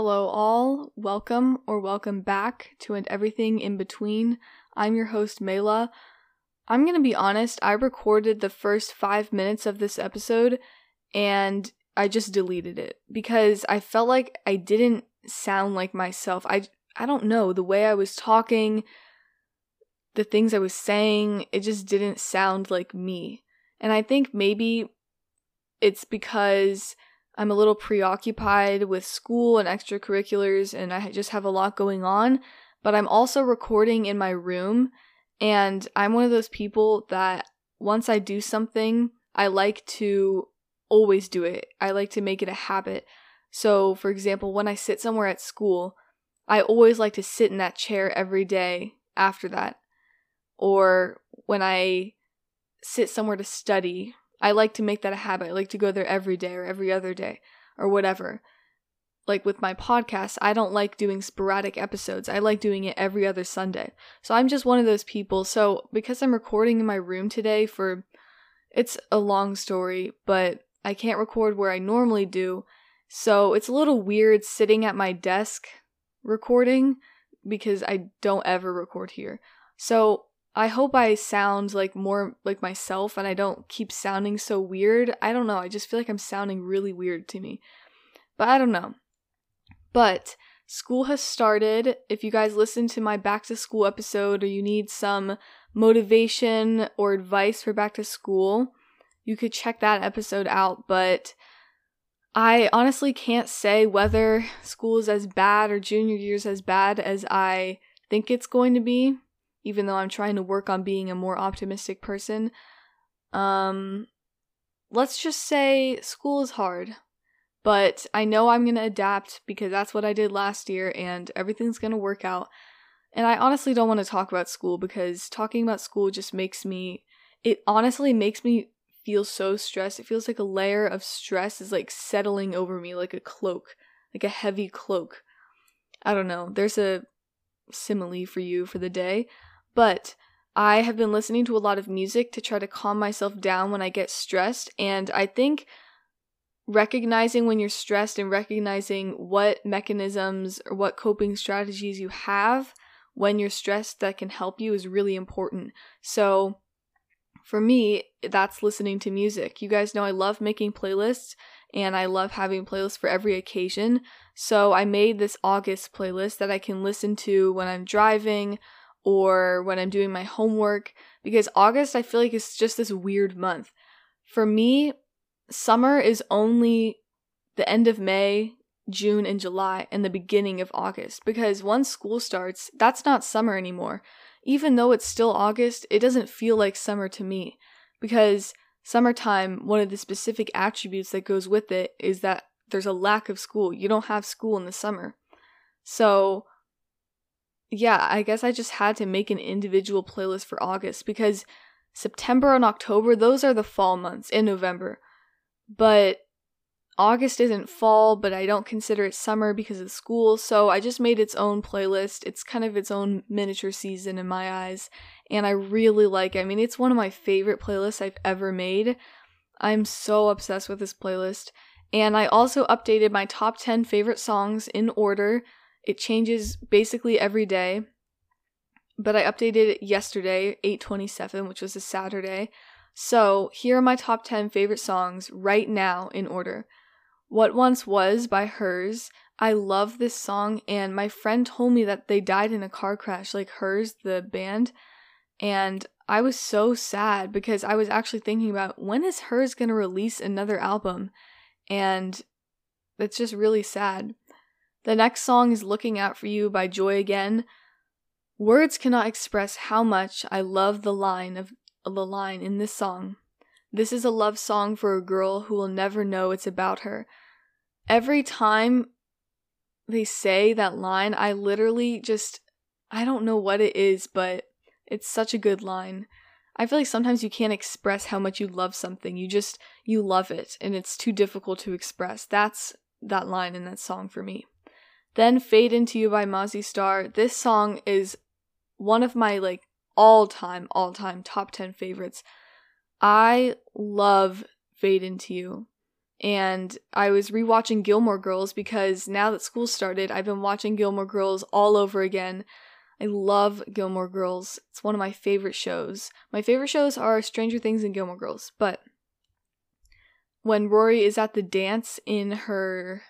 Hello, all. Welcome or welcome back to and everything in between. I'm your host, Mela. I'm gonna be honest, I recorded the first five minutes of this episode and I just deleted it because I felt like I didn't sound like myself. I I don't know, the way I was talking, the things I was saying, it just didn't sound like me. And I think maybe it's because I'm a little preoccupied with school and extracurriculars and I just have a lot going on, but I'm also recording in my room and I'm one of those people that once I do something, I like to always do it. I like to make it a habit. So, for example, when I sit somewhere at school, I always like to sit in that chair every day after that. Or when I sit somewhere to study, I like to make that a habit. I like to go there every day or every other day or whatever. Like with my podcast, I don't like doing sporadic episodes. I like doing it every other Sunday. So I'm just one of those people. So because I'm recording in my room today for it's a long story, but I can't record where I normally do. So it's a little weird sitting at my desk recording because I don't ever record here. So I hope I sound like more like myself and I don't keep sounding so weird. I don't know. I just feel like I'm sounding really weird to me. But I don't know. But school has started. If you guys listen to my back to school episode or you need some motivation or advice for back to school, you could check that episode out. But I honestly can't say whether school is as bad or junior year is as bad as I think it's going to be even though I'm trying to work on being a more optimistic person. Um, let's just say school is hard, but I know I'm going to adapt because that's what I did last year and everything's going to work out. And I honestly don't want to talk about school because talking about school just makes me, it honestly makes me feel so stressed. It feels like a layer of stress is like settling over me like a cloak, like a heavy cloak. I don't know. There's a simile for you for the day. But I have been listening to a lot of music to try to calm myself down when I get stressed. And I think recognizing when you're stressed and recognizing what mechanisms or what coping strategies you have when you're stressed that can help you is really important. So, for me, that's listening to music. You guys know I love making playlists and I love having playlists for every occasion. So, I made this August playlist that I can listen to when I'm driving or when I'm doing my homework because August I feel like it's just this weird month. For me, summer is only the end of May, June, and July, and the beginning of August because once school starts, that's not summer anymore. Even though it's still August, it doesn't feel like summer to me because summertime, one of the specific attributes that goes with it is that there's a lack of school. You don't have school in the summer. So, yeah, I guess I just had to make an individual playlist for August because September and October, those are the fall months in November. But August isn't fall, but I don't consider it summer because of school, so I just made its own playlist. It's kind of its own miniature season in my eyes, and I really like it. I mean, it's one of my favorite playlists I've ever made. I'm so obsessed with this playlist. And I also updated my top 10 favorite songs in order it changes basically every day. But I updated it yesterday, 827, which was a Saturday. So here are my top 10 favorite songs right now in order. What Once Was by Her's. I love this song, and my friend told me that they died in a car crash, like Her's, the band. And I was so sad because I was actually thinking about when is Her's going to release another album? And it's just really sad. The next song is Looking Out for You by Joy Again. Words cannot express how much I love the line of the line in this song. This is a love song for a girl who will never know it's about her. Every time they say that line, I literally just I don't know what it is, but it's such a good line. I feel like sometimes you can't express how much you love something. You just you love it and it's too difficult to express. That's that line in that song for me. Then Fade Into You by Mazzy Star. This song is one of my like all time, all time top 10 favorites. I love Fade Into You. and I was rewatching Gilmore Girls because now that school started, I've been watching Gilmore Girls all over again. I love Gilmore Girls. It's one of my favorite shows. My favorite shows are Stranger Things and Gilmore Girls, but when Rory is at the dance in her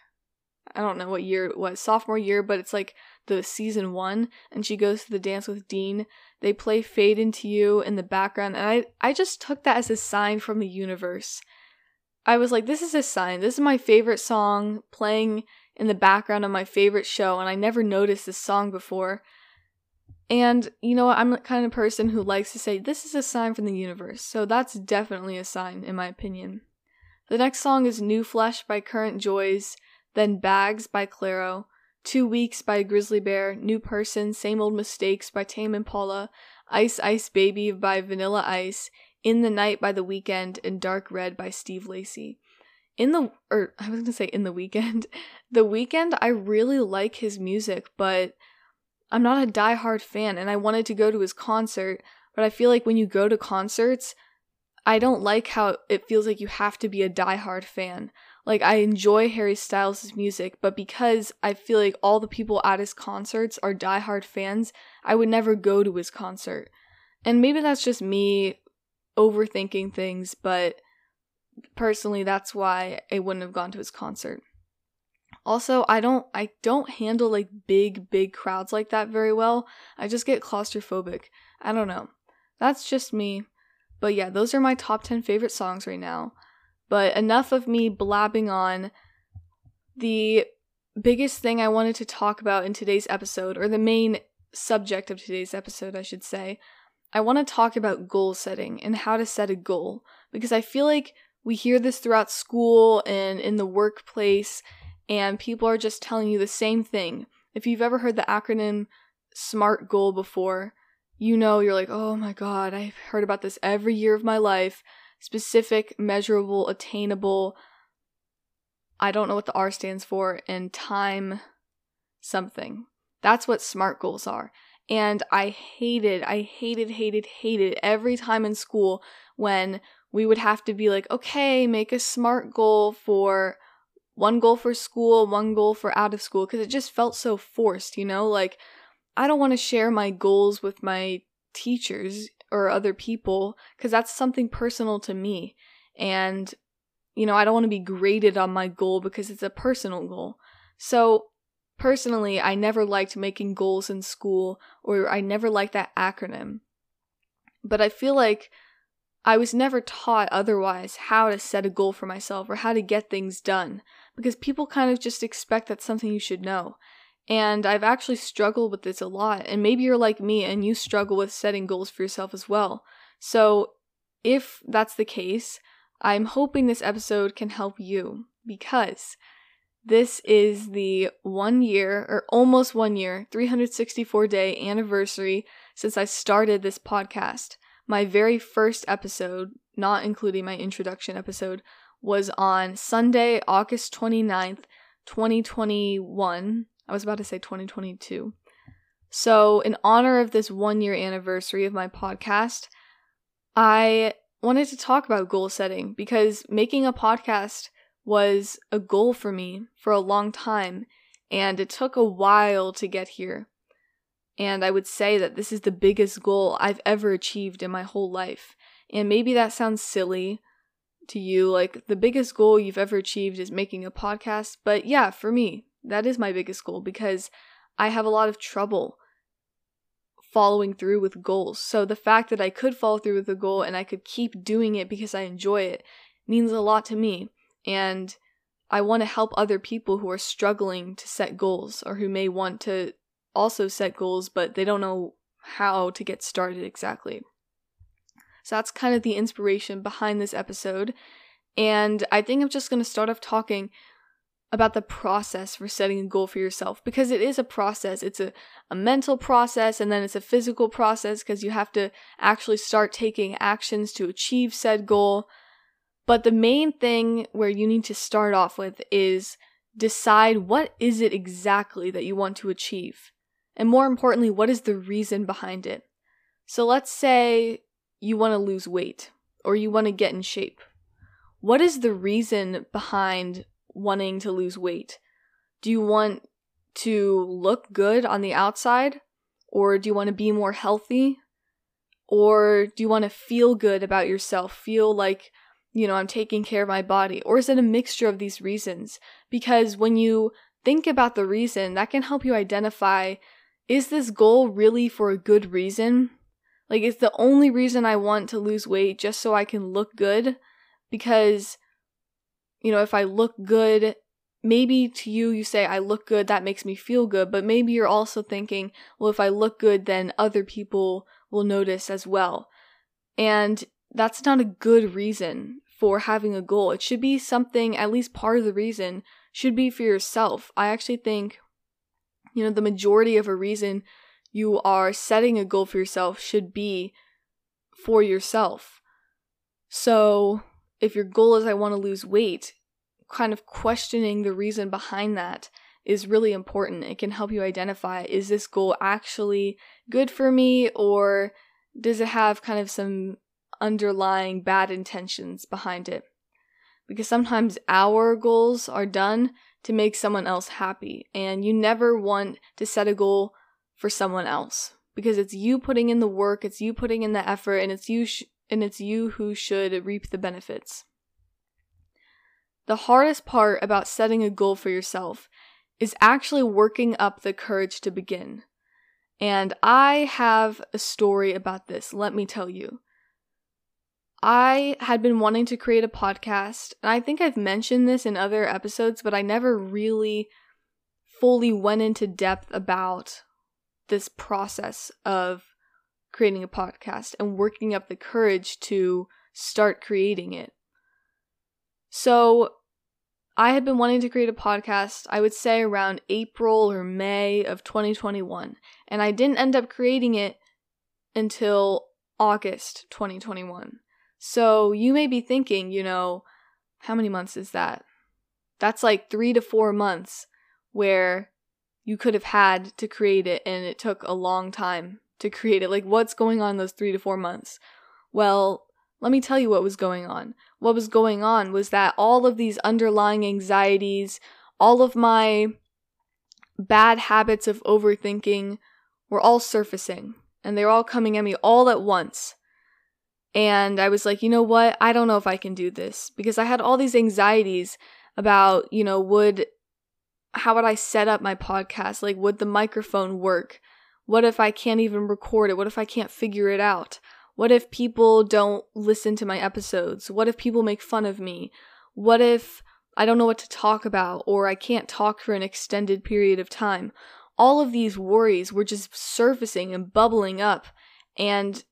I don't know what year it was, sophomore year, but it's like the season 1 and she goes to the dance with Dean. They play Fade into You in the background and I I just took that as a sign from the universe I was like, this is a sign. This is my favorite song playing in the background of my favorite show, and I never noticed this song before. And you know what? I'm the kind of person who likes to say, this is a sign from the universe. So that's definitely a sign, in my opinion. The next song is New Flesh by Current Joys, then Bags by Clairo, Two Weeks by Grizzly Bear, New Person, Same Old Mistakes by Tame Impala, Ice Ice Baby by Vanilla Ice, in the Night by The Weeknd, and Dark Red by Steve Lacy. In the or I was gonna say in the weekend. The Weeknd I really like his music, but I'm not a die-hard fan and I wanted to go to his concert, but I feel like when you go to concerts, I don't like how it feels like you have to be a die-hard fan. Like I enjoy Harry Styles' music, but because I feel like all the people at his concerts are die-hard fans, I would never go to his concert. And maybe that's just me overthinking things, but personally that's why I wouldn't have gone to his concert. Also, I don't I don't handle like big big crowds like that very well. I just get claustrophobic. I don't know. That's just me. But yeah, those are my top 10 favorite songs right now. But enough of me blabbing on. The biggest thing I wanted to talk about in today's episode, or the main subject of today's episode, I should say, I want to talk about goal setting and how to set a goal because I feel like we hear this throughout school and in the workplace, and people are just telling you the same thing. If you've ever heard the acronym SMART goal before, you know you're like, oh my god, I've heard about this every year of my life. Specific, measurable, attainable. I don't know what the R stands for, and time something. That's what SMART goals are. And I hated, I hated, hated, hated every time in school when we would have to be like, okay, make a smart goal for one goal for school, one goal for out of school, because it just felt so forced, you know? Like, I don't want to share my goals with my teachers or other people because that's something personal to me. And, you know, I don't want to be graded on my goal because it's a personal goal. So Personally, I never liked making goals in school, or I never liked that acronym. But I feel like I was never taught otherwise how to set a goal for myself or how to get things done, because people kind of just expect that's something you should know. And I've actually struggled with this a lot, and maybe you're like me and you struggle with setting goals for yourself as well. So, if that's the case, I'm hoping this episode can help you because this is the one year, or almost one year, 364 day anniversary since I started this podcast. My very first episode, not including my introduction episode, was on Sunday, August 29th, 2021. I was about to say 2022. So, in honor of this one year anniversary of my podcast, I wanted to talk about goal setting because making a podcast was a goal for me for a long time, and it took a while to get here. And I would say that this is the biggest goal I've ever achieved in my whole life. And maybe that sounds silly to you, like the biggest goal you've ever achieved is making a podcast. But yeah, for me, that is my biggest goal because I have a lot of trouble following through with goals. So the fact that I could follow through with a goal and I could keep doing it because I enjoy it means a lot to me. And I want to help other people who are struggling to set goals or who may want to also set goals, but they don't know how to get started exactly. So that's kind of the inspiration behind this episode. And I think I'm just going to start off talking about the process for setting a goal for yourself because it is a process. It's a, a mental process and then it's a physical process because you have to actually start taking actions to achieve said goal. But the main thing where you need to start off with is decide what is it exactly that you want to achieve. And more importantly, what is the reason behind it? So let's say you want to lose weight or you want to get in shape. what is the reason behind wanting to lose weight? Do you want to look good on the outside? Or do you want to be more healthy? Or do you want to feel good about yourself? Feel like, you know, I'm taking care of my body? Or is it a mixture of these reasons? Because when you think about the reason, that can help you identify is this goal really for a good reason? Like, is the only reason I want to lose weight just so I can look good? Because, you know, if I look good, maybe to you, you say, I look good, that makes me feel good. But maybe you're also thinking, well, if I look good, then other people will notice as well. And that's not a good reason for having a goal. It should be something, at least part of the reason should be for yourself. I actually think, you know, the majority of a reason you are setting a goal for yourself should be for yourself. So, if your goal is I want to lose weight, kind of questioning the reason behind that is really important. It can help you identify is this goal actually good for me or does it have kind of some underlying bad intentions behind it? Because sometimes our goals are done to make someone else happy, and you never want to set a goal for someone else because it's you putting in the work, it's you putting in the effort, and it's you sh- and it's you who should reap the benefits. The hardest part about setting a goal for yourself is actually working up the courage to begin. And I have a story about this, let me tell you. I had been wanting to create a podcast, and I think I've mentioned this in other episodes, but I never really fully went into depth about this process of creating a podcast and working up the courage to start creating it. So, I had been wanting to create a podcast, I would say around April or May of 2021, and I didn't end up creating it until August 2021. So you may be thinking, you know, how many months is that? That's like three to four months where you could have had to create it and it took a long time to create it. Like, what's going on those three to four months? Well, let me tell you what was going on. What was going on was that all of these underlying anxieties, all of my bad habits of overthinking were all surfacing and they were all coming at me all at once. And I was like, you know what? I don't know if I can do this because I had all these anxieties about, you know, would, how would I set up my podcast? Like, would the microphone work? What if I can't even record it? What if I can't figure it out? What if people don't listen to my episodes? What if people make fun of me? What if I don't know what to talk about or I can't talk for an extended period of time? All of these worries were just surfacing and bubbling up. And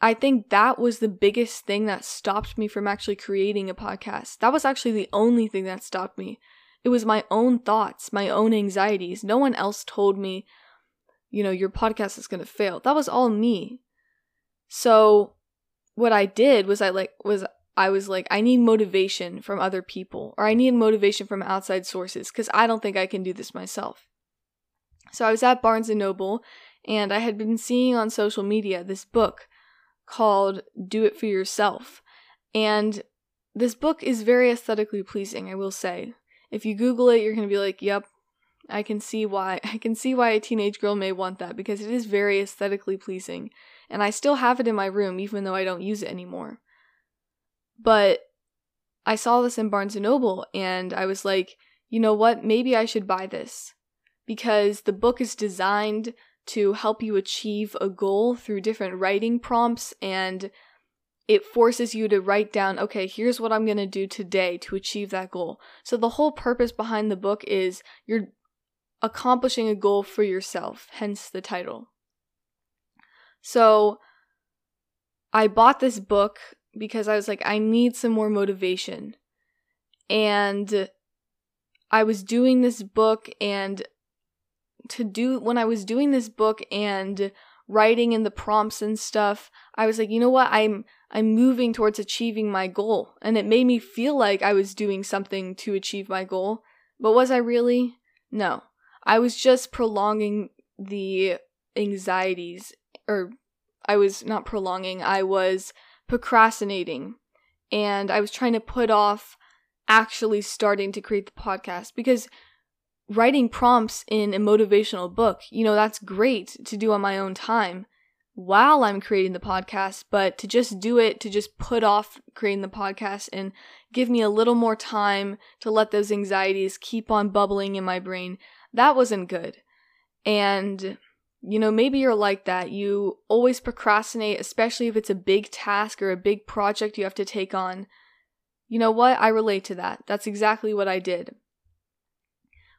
I think that was the biggest thing that stopped me from actually creating a podcast. That was actually the only thing that stopped me. It was my own thoughts, my own anxieties. No one else told me, you know, your podcast is going to fail. That was all me. So what I did was I like was I was like I need motivation from other people or I need motivation from outside sources cuz I don't think I can do this myself. So I was at Barnes and Noble and I had been seeing on social media this book called Do It For Yourself. And this book is very aesthetically pleasing, I will say. If you Google it, you're going to be like, yep, I can see why. I can see why a teenage girl may want that because it is very aesthetically pleasing and I still have it in my room even though I don't use it anymore. But I saw this in Barnes and Noble and I was like, you know what? Maybe I should buy this because the book is designed to help you achieve a goal through different writing prompts and it forces you to write down, okay, here's what I'm going to do today to achieve that goal. So the whole purpose behind the book is you're accomplishing a goal for yourself, hence the title. So I bought this book because I was like, I need some more motivation. And I was doing this book and to do when I was doing this book and writing in the prompts and stuff, I was like, you know what? I'm I'm moving towards achieving my goal. And it made me feel like I was doing something to achieve my goal. But was I really? No. I was just prolonging the anxieties or I was not prolonging, I was procrastinating. And I was trying to put off actually starting to create the podcast because writing prompts in a motivational book, you know, that's great to do on my own time while I'm creating the podcast, but to just do it, to just put off creating the podcast and give me a little more time to let those anxieties keep on bubbling in my brain, that wasn't good. And, you know, maybe you're like that. You always procrastinate, especially if it's a big task or a big project you have to take on. You know what? I relate to that. That's exactly what I did.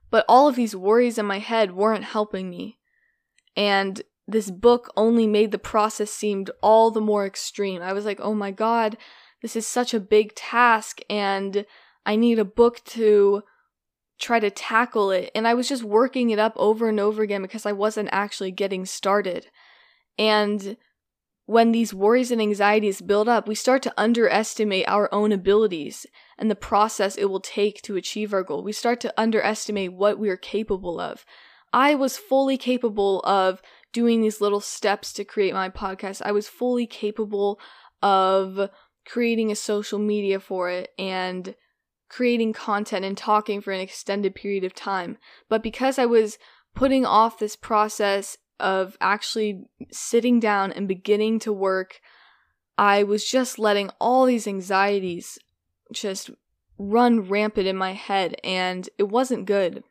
But all of these worries in my head weren't helping me. And this book only made the process seemed all the more extreme. I was like, "Oh my god, this is such a big task and I need a book to try to tackle it." And I was just working it up over and over again because I wasn't actually getting started. And when these worries and anxieties build up, we start to underestimate our own abilities and the process it will take to achieve our goal. We start to underestimate what we are capable of. I was fully capable of doing these little steps to create my podcast. I was fully capable of creating a social media for it and creating content and talking for an extended period of time. But because I was putting off this process of actually sitting down and beginning to work, I was just letting all these anxieties just run rampant in my head, and it wasn't good.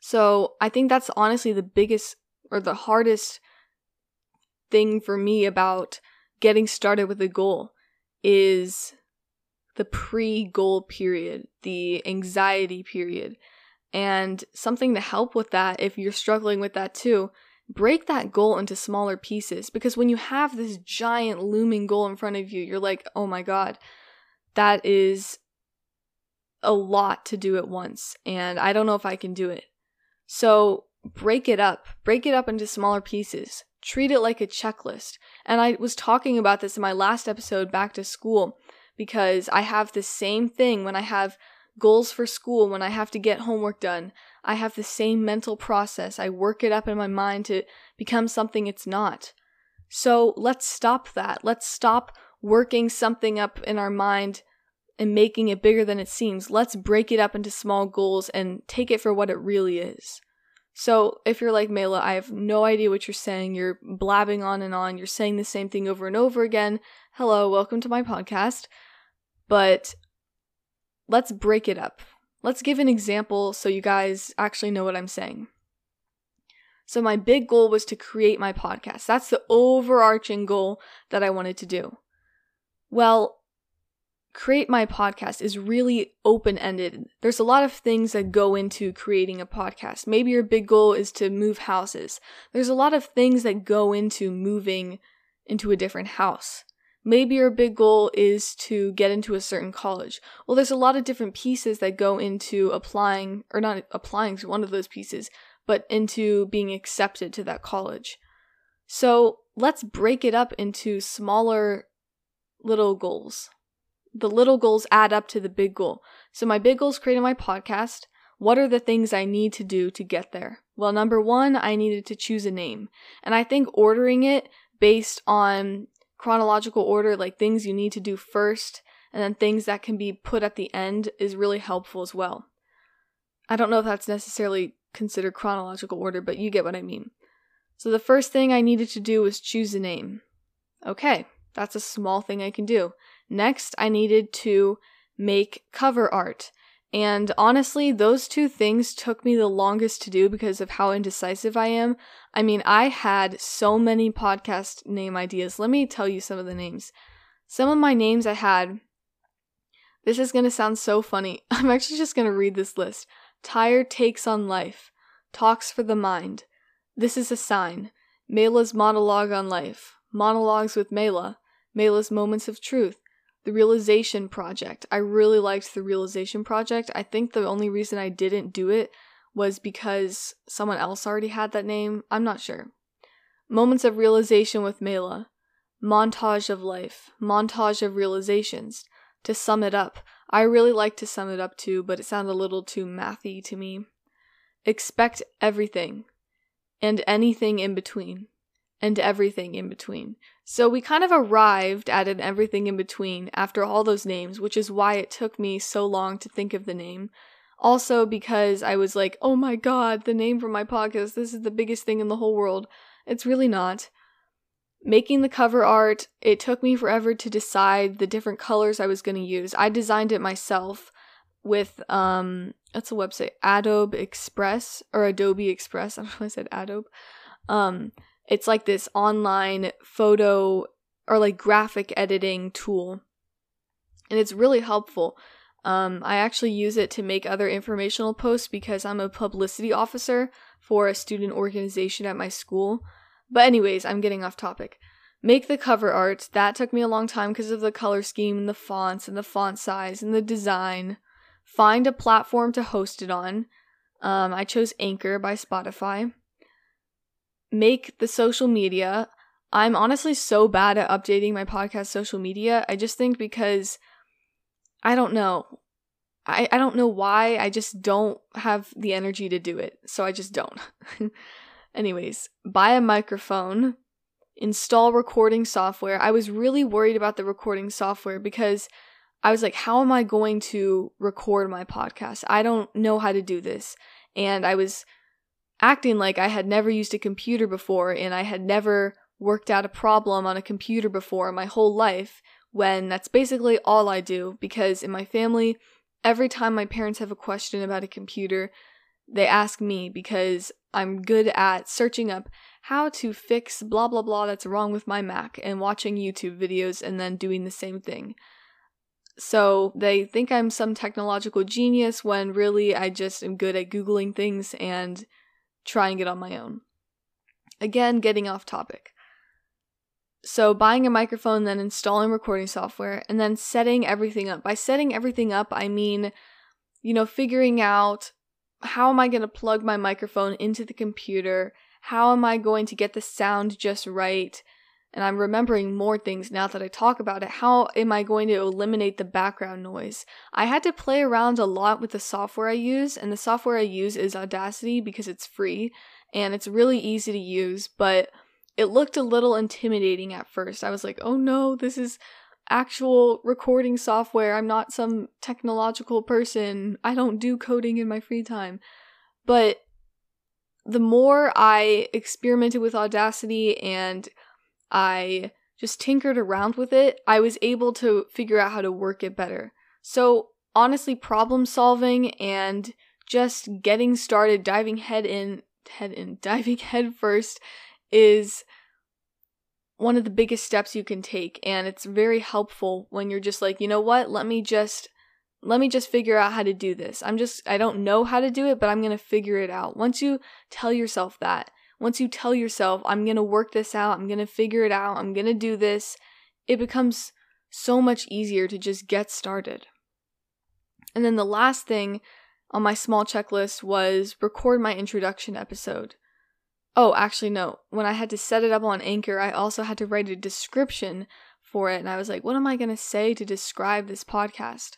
So I think that's honestly the biggest or the hardest thing for me about getting started with a goal is the pre goal period, the anxiety period. And something to help with that, if you're struggling with that too, break that goal into smaller pieces. Because when you have this giant looming goal in front of you, you're like, oh my God, that is a lot to do at once. And I don't know if I can do it. So break it up, break it up into smaller pieces. Treat it like a checklist. And I was talking about this in my last episode, Back to School, because I have the same thing when I have goals for school, when I have to get homework done. I have the same mental process. I work it up in my mind to become something it's not. So let's stop that. Let's stop working something up in our mind and making it bigger than it seems. Let's break it up into small goals and take it for what it really is. So, if you're like Mela, I have no idea what you're saying. You're blabbing on and on. You're saying the same thing over and over again. Hello, welcome to my podcast. But let's break it up. Let's give an example so you guys actually know what I'm saying. So, my big goal was to create my podcast. That's the overarching goal that I wanted to do. Well, create my podcast is really open ended. There's a lot of things that go into creating a podcast. Maybe your big goal is to move houses. There's a lot of things that go into moving into a different house. Maybe your big goal is to get into a certain college. Well, there's a lot of different pieces that go into applying, or not applying to one of those pieces, but into being accepted to that college. So let's break it up into smaller little goals. The little goals add up to the big goal. So my big goal is creating my podcast. What are the things I need to do to get there? Well, number one, I needed to choose a name. And I think ordering it based on chronological order, like things you need to do first and then things that can be put at the end, is really helpful as well. I don't know if that's necessarily considered chronological order, but you get what I mean. So the first thing I needed to do was choose a name. Okay, that's a small thing I can do. Next, I needed to make cover art. And honestly, those two things took me the longest to do because of how indecisive I am. I mean, I had so many podcast name ideas. Let me tell you some of the names. Some of my names I had, this is going to sound so funny. I'm actually just going to read this list. Tired Takes on Life, Talks for the Mind, This is a Sign, Mela's Monologue on Life, Monologues with Mela, Mela's Moments of Truth, the Realization Project. I really liked the Realization Project. I think the only reason I didn't do it was because someone else already had that name. I'm not sure. Moments of Realization with Mela. Montage of Life. Montage of Realizations. To sum it up, I really like to sum it up too, but it sounded a little too mathy to me. Expect everything and anything in between and everything in between. So we kind of arrived at an everything in between after all those names, which is why it took me so long to think of the name. Also, because I was like, oh my god, the name for my podcast, this is the biggest thing in the whole world. It's really not. Making the cover art, it took me forever to decide the different colors I was going to use. I designed it myself with um that's a website Adobe Express or Adobe Express. I don't know I said Adobe. Um it's like this online photo or like graphic editing tool. And it's really helpful. Um, I actually use it to make other informational posts because I'm a publicity officer for a student organization at my school. But, anyways, I'm getting off topic. Make the cover art. That took me a long time because of the color scheme and the fonts and the font size and the design. Find a platform to host it on. Um, I chose Anchor by Spotify. Make the social media. I'm honestly so bad at updating my podcast social media. I just think because I don't know. I, I don't know why. I just don't have the energy to do it. So I just don't. Anyways, buy a microphone, install recording software. I was really worried about the recording software because I was like, how am I going to record my podcast? I don't know how to do this. And I was acting like I had never used a computer before and I had never worked out a problem on a computer before my whole life when that's basically all I do because in my family, every time my parents have a question about a computer, they ask me because I'm good at searching up how to fix blah blah blah that's wrong with my Mac and watching YouTube videos and then doing the same thing. So they think I'm some technological genius when really I just am good at Googling things and trying it on my own. Again, getting off topic. So, buying a microphone, then installing recording software, and then setting everything up. By setting everything up, I mean, you know, figuring out how am I going to plug my microphone into the computer? How am I going to get the sound just right? And I'm remembering more things now that I talk about it. How am I going to eliminate the background noise? I had to play around a lot with the software I use, and the software I use is Audacity because it's free and it's really easy to use, but it looked a little intimidating at first. I was like, oh no, this is actual recording software. I'm not some technological person. I don't do coding in my free time. But the more I experimented with Audacity and I just tinkered around with it, I was able to figure out how to work it better. So, honestly, problem solving and just getting started, diving head in, head in, diving head first is one of the biggest steps you can take and it's very helpful when you're just like, you know what? Let me just let me just figure out how to do this. I'm just I don't know how to do it, but I'm going to figure it out. Once you tell yourself that, once you tell yourself, I'm going to work this out, I'm going to figure it out, I'm going to do this, it becomes so much easier to just get started. And then the last thing on my small checklist was record my introduction episode. Oh, actually, no. When I had to set it up on Anchor, I also had to write a description for it. And I was like, what am I going to say to describe this podcast?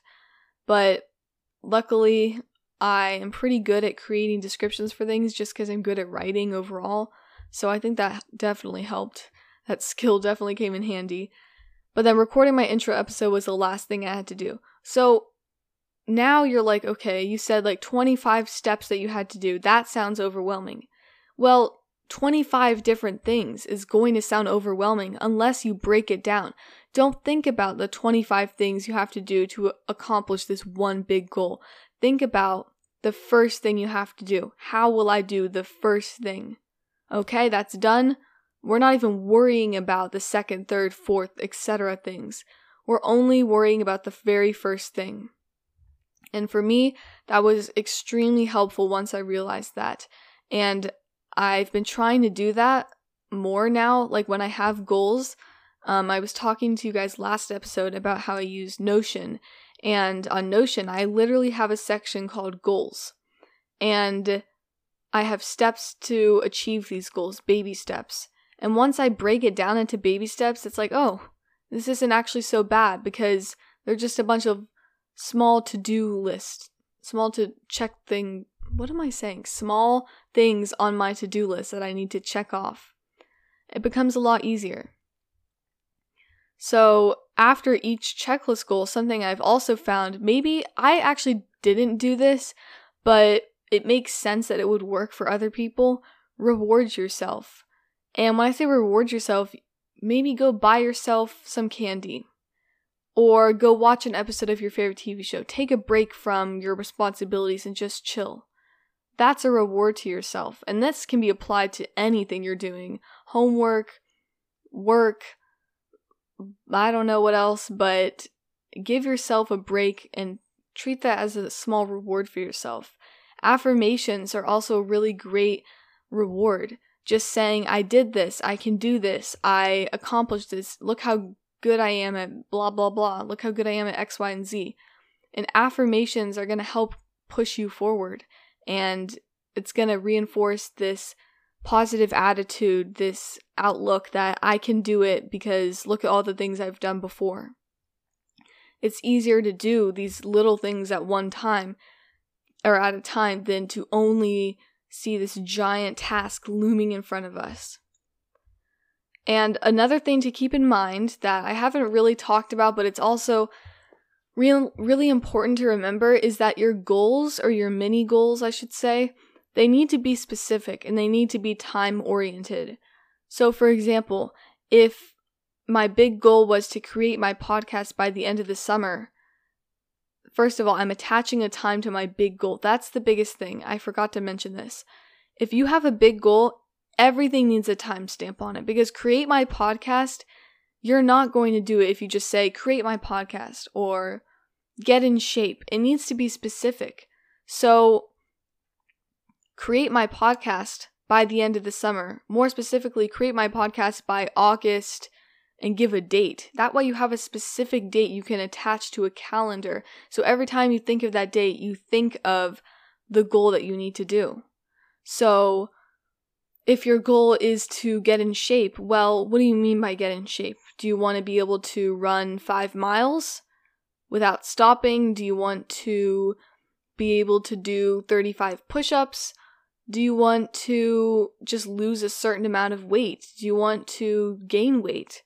But luckily, I am pretty good at creating descriptions for things just because I'm good at writing overall. So I think that definitely helped. That skill definitely came in handy. But then recording my intro episode was the last thing I had to do. So now you're like, okay, you said like 25 steps that you had to do. That sounds overwhelming. Well, 25 different things is going to sound overwhelming unless you break it down. Don't think about the 25 things you have to do to accomplish this one big goal. Think about the first thing you have to do. How will I do the first thing? Okay, that's done. We're not even worrying about the second, third, fourth, etc. things. We're only worrying about the very first thing. And for me, that was extremely helpful once I realized that. And I've been trying to do that more now. Like when I have goals, um, I was talking to you guys last episode about how I use Notion. And on Notion, I literally have a section called goals. And I have steps to achieve these goals, baby steps. And once I break it down into baby steps, it's like, oh, this isn't actually so bad because they're just a bunch of small to do lists, small to check thing what am I saying? Small things on my to do list that I need to check off. It becomes a lot easier. So, after each checklist goal, something I've also found, maybe I actually didn't do this, but it makes sense that it would work for other people. Reward yourself. And when I say reward yourself, maybe go buy yourself some candy or go watch an episode of your favorite TV show. Take a break from your responsibilities and just chill. That's a reward to yourself. And this can be applied to anything you're doing homework, work, I don't know what else, but give yourself a break and treat that as a small reward for yourself. Affirmations are also a really great reward. Just saying, I did this, I can do this, I accomplished this, look how good I am at blah, blah, blah, look how good I am at X, Y, and Z. And affirmations are going to help push you forward. And it's going to reinforce this positive attitude, this outlook that I can do it because look at all the things I've done before. It's easier to do these little things at one time or at a time than to only see this giant task looming in front of us. And another thing to keep in mind that I haven't really talked about, but it's also real, really important to remember is that your goals, or your mini goals, I should say, they need to be specific and they need to be time oriented. So, for example, if my big goal was to create my podcast by the end of the summer, first of all, I'm attaching a time to my big goal. That's the biggest thing. I forgot to mention this. If you have a big goal, everything needs a timestamp on it because create my podcast, you're not going to do it if you just say create my podcast or get in shape. It needs to be specific. So, create my podcast by the end of the summer. More specifically, create my podcast by August and give a date. That way, you have a specific date you can attach to a calendar. So every time you think of that date, you think of the goal that you need to do. So, if your goal is to get in shape, well, what do you mean by get in shape? Do you want to be able to run five miles without stopping? Do you want to be able to do 35 push ups? Do you want to just lose a certain amount of weight? Do you want to gain weight?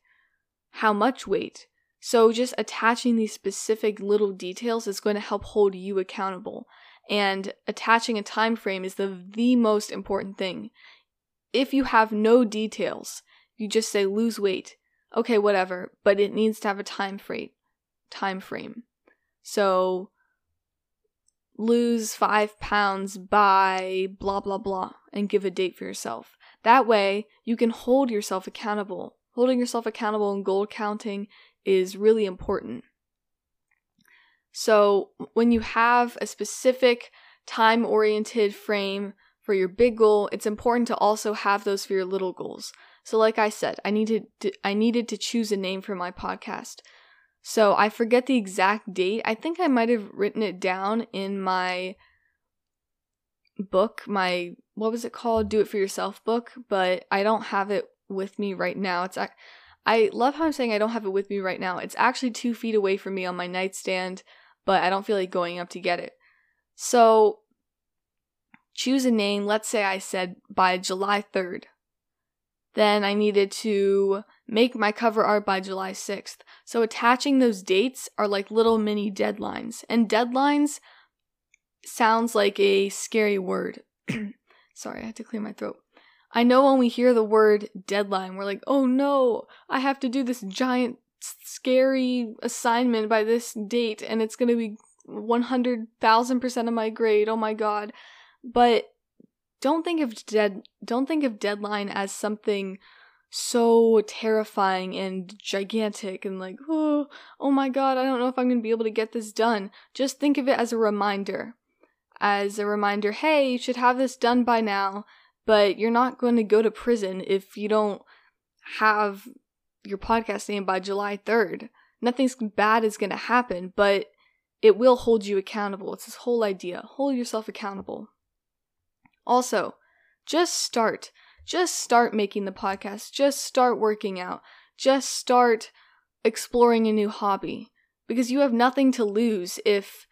how much weight. So just attaching these specific little details is going to help hold you accountable. And attaching a time frame is the the most important thing. If you have no details, you just say lose weight. Okay, whatever, but it needs to have a time frame. Time frame. So lose 5 pounds by blah blah blah and give a date for yourself. That way, you can hold yourself accountable Holding yourself accountable and goal counting is really important. So, when you have a specific time oriented frame for your big goal, it's important to also have those for your little goals. So, like I said, I needed to, I needed to choose a name for my podcast. So, I forget the exact date. I think I might have written it down in my book, my what was it called? Do it for yourself book, but I don't have it with me right now. It's I love how I'm saying I don't have it with me right now. It's actually two feet away from me on my nightstand, but I don't feel like going up to get it. So choose a name. Let's say I said by July 3rd. Then I needed to make my cover art by July 6th. So attaching those dates are like little mini deadlines. And deadlines sounds like a scary word. Sorry, I had to clear my throat. I know when we hear the word deadline, we're like, oh no, I have to do this giant, scary assignment by this date, and it's gonna be 100,000% of my grade. Oh my god. But don't think of dead don't think of deadline as something so terrifying and gigantic and like oh oh my god i don't know if i'm going to be able to get this done just think of it as a reminder as a reminder hey you should have this done by now but you're not going to go to prison if you don't have your podcast name by July 3rd. Nothing bad is going to happen, but it will hold you accountable. It's this whole idea. Hold yourself accountable. Also, just start. Just start making the podcast. Just start working out. Just start exploring a new hobby because you have nothing to lose if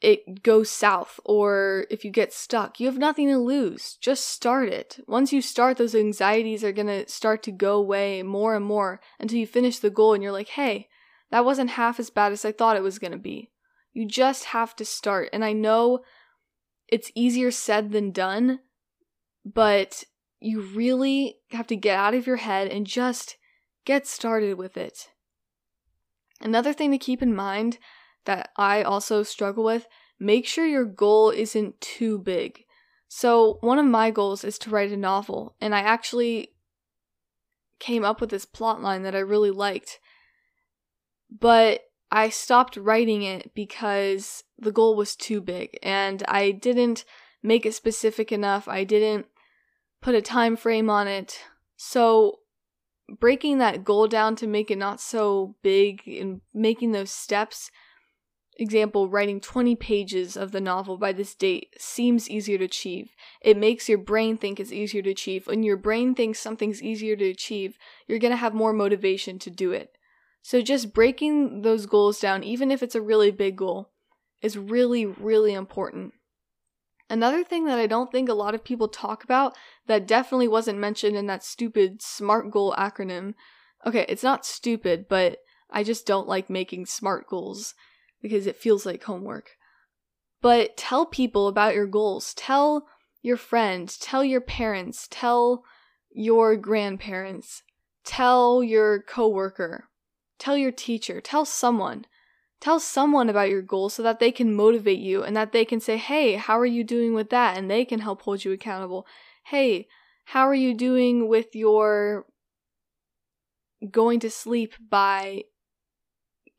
it goes south or if you get stuck, you have nothing to lose. Just start it. Once you start, those anxieties are going to start to go away more and more until you finish the goal and you're like, hey, that wasn't half as bad as I thought it was going to be. You just have to start. And I know it's easier said than done, but you really have to get out of your head and just get started with it. Another thing to keep in mind that I also struggle with make sure your goal isn't too big. So, one of my goals is to write a novel, and I actually came up with this plot line that I really liked. But I stopped writing it because the goal was too big and I didn't make it specific enough. I didn't put a time frame on it. So breaking that goal down to make it not so big and making those steps example writing 20 pages of the novel by this date seems easier to achieve. It makes your brain think it's easier to achieve. When your brain thinks something's easier to achieve you're going to have more motivation to do it. So just breaking those goals down even if it's a really big goal is really really important Another thing that I don't think a lot of people talk about that definitely wasn't mentioned in that stupid SMART goal acronym. Okay, it's not stupid, but I just don't like making SMART goals because it feels like homework. But tell people about your goals. Tell your friend, tell your parents, tell your grandparents, tell your coworker, tell your teacher, tell someone. Tell someone about your goals so that they can motivate you and that they can say, hey, how are you doing with that? And they can help hold you accountable. Hey, how are you doing with your going to sleep by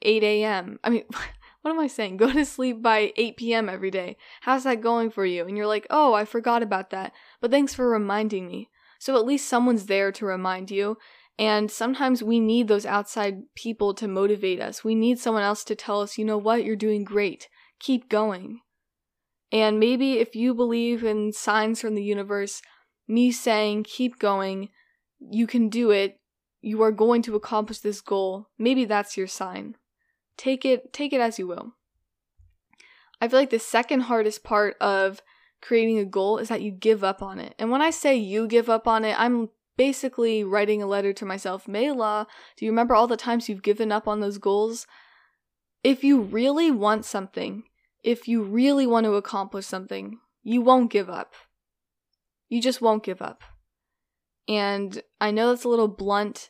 8 a.m.? I mean, what am I saying? Go to sleep by 8 p.m. every day. How's that going for you? And you're like, oh, I forgot about that. But thanks for reminding me. So at least someone's there to remind you. And sometimes we need those outside people to motivate us. We need someone else to tell us, you know what, you're doing great. Keep going. And maybe if you believe in signs from the universe, me saying, keep going, you can do it, you are going to accomplish this goal, maybe that's your sign. Take it, take it as you will. I feel like the second hardest part of creating a goal is that you give up on it. And when I say you give up on it, I'm basically writing a letter to myself, Mayla, do you remember all the times you've given up on those goals? If you really want something, if you really want to accomplish something, you won't give up. You just won't give up. And I know that's a little blunt,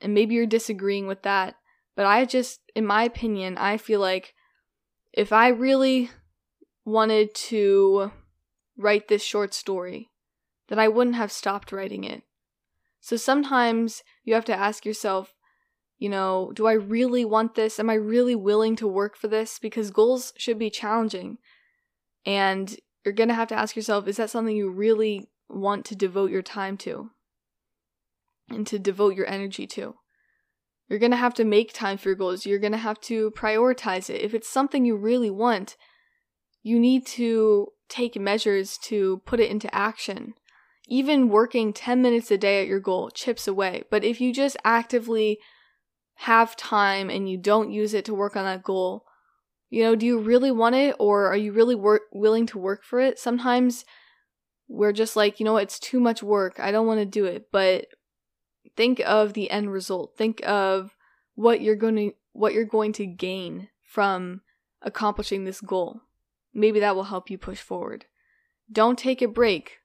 and maybe you're disagreeing with that, but I just, in my opinion, I feel like if I really wanted to write this short story, that I wouldn't have stopped writing it. So sometimes you have to ask yourself, you know, do I really want this? Am I really willing to work for this? Because goals should be challenging. And you're going to have to ask yourself, is that something you really want to devote your time to? And to devote your energy to? You're going to have to make time for your goals. You're going to have to prioritize it. If it's something you really want, you need to take measures to put it into action even working 10 minutes a day at your goal chips away. But if you just actively have time and you don't use it to work on that goal, you know, do you really want it or are you really wor- willing to work for it? Sometimes we're just like, you know, it's too much work. I don't want to do it. But think of the end result. Think of what you're going to what you're going to gain from accomplishing this goal. Maybe that will help you push forward. Don't take a break.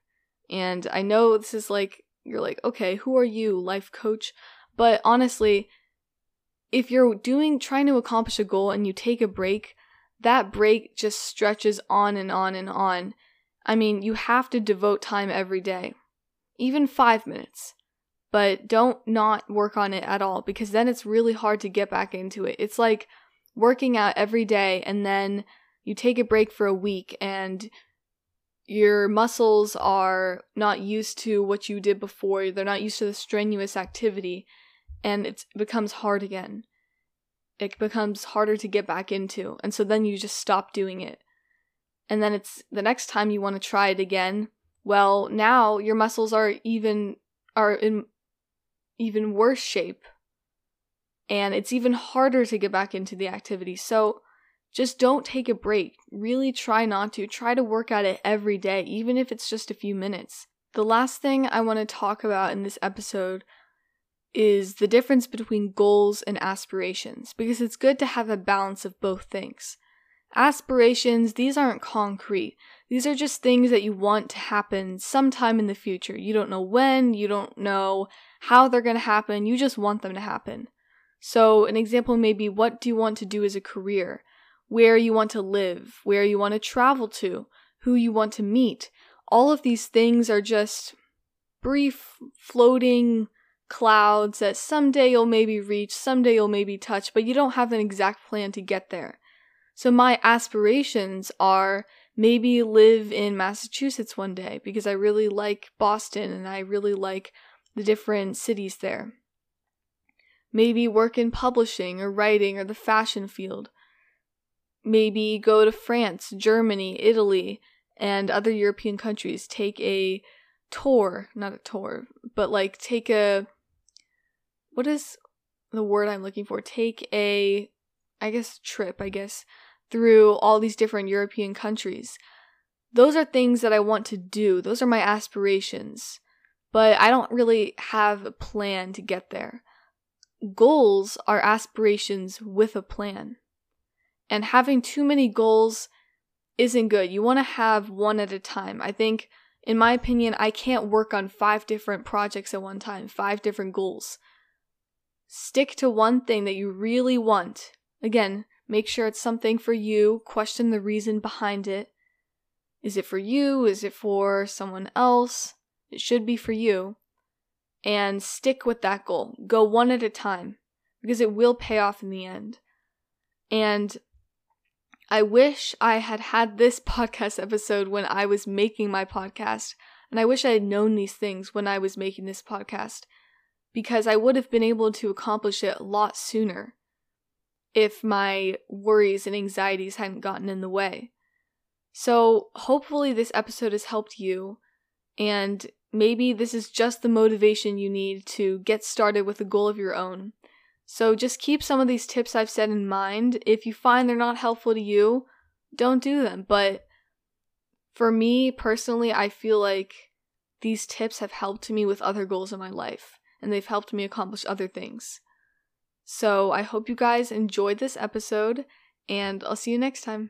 And I know this is like, you're like, okay, who are you, life coach? But honestly, if you're doing, trying to accomplish a goal and you take a break, that break just stretches on and on and on. I mean, you have to devote time every day, even five minutes. But don't not work on it at all because then it's really hard to get back into it. It's like working out every day and then you take a break for a week and your muscles are not used to what you did before, they're not used to the strenuous activity, and it becomes hard again. It becomes harder to get back into, and so then you just stop doing it. And then it's the next time you want to try it again, well, now your muscles are even are in even worse shape. And it's even harder to get back into the activity. So just don't take a break. Really try not to. Try to work at it every day, even if it's just a few minutes. The last thing I want to talk about in this episode is the difference between goals and aspirations, because it's good to have a balance of both things. Aspirations, these aren't concrete. These are just things that you want to happen sometime in the future. You don't know when, you don't know how they're going to happen, you just want them to happen. So, an example may be what do you want to do as a career? Where you want to live? Where you want to travel to? Who you want to meet? All of these things are just brief, floating clouds that someday you'll maybe reach, someday you'll maybe touch, but you don't have an exact plan to get there. So my aspirations are maybe live in Massachusetts one day because I really like Boston and I really like the different cities there. Maybe work in publishing or writing or the fashion field. Maybe go to France, Germany, Italy, and other European countries. Take a tour, not a tour, but like take a. What is the word I'm looking for? Take a, I guess, trip, I guess, through all these different European countries. Those are things that I want to do. Those are my aspirations. But I don't really have a plan to get there. Goals are aspirations with a plan. And having too many goals isn't good. You want to have one at a time. I think, in my opinion, I can't work on five different projects at one time, five different goals. Stick to one thing that you really want. Again, Make sure it's something for you. Question the reason behind it. Is it for you? Is it for someone else? It should be for you. And stick with that goal. Go one at a time because it will pay off in the end. And I wish I had had this podcast episode when I was making my podcast. And I wish I had known these things when I was making this podcast because I would have been able to accomplish it a lot sooner if my worries and anxieties hadn't gotten in the way. So, hopefully, this episode has helped you, and maybe this is just the motivation you need to get started with a goal of your own. So, just keep some of these tips I've said in mind. If you find they're not helpful to you, don't do them. But for me personally, I feel like these tips have helped me with other goals in my life, and they've helped me accomplish other things. So I hope you guys enjoyed this episode, and I'll see you next time.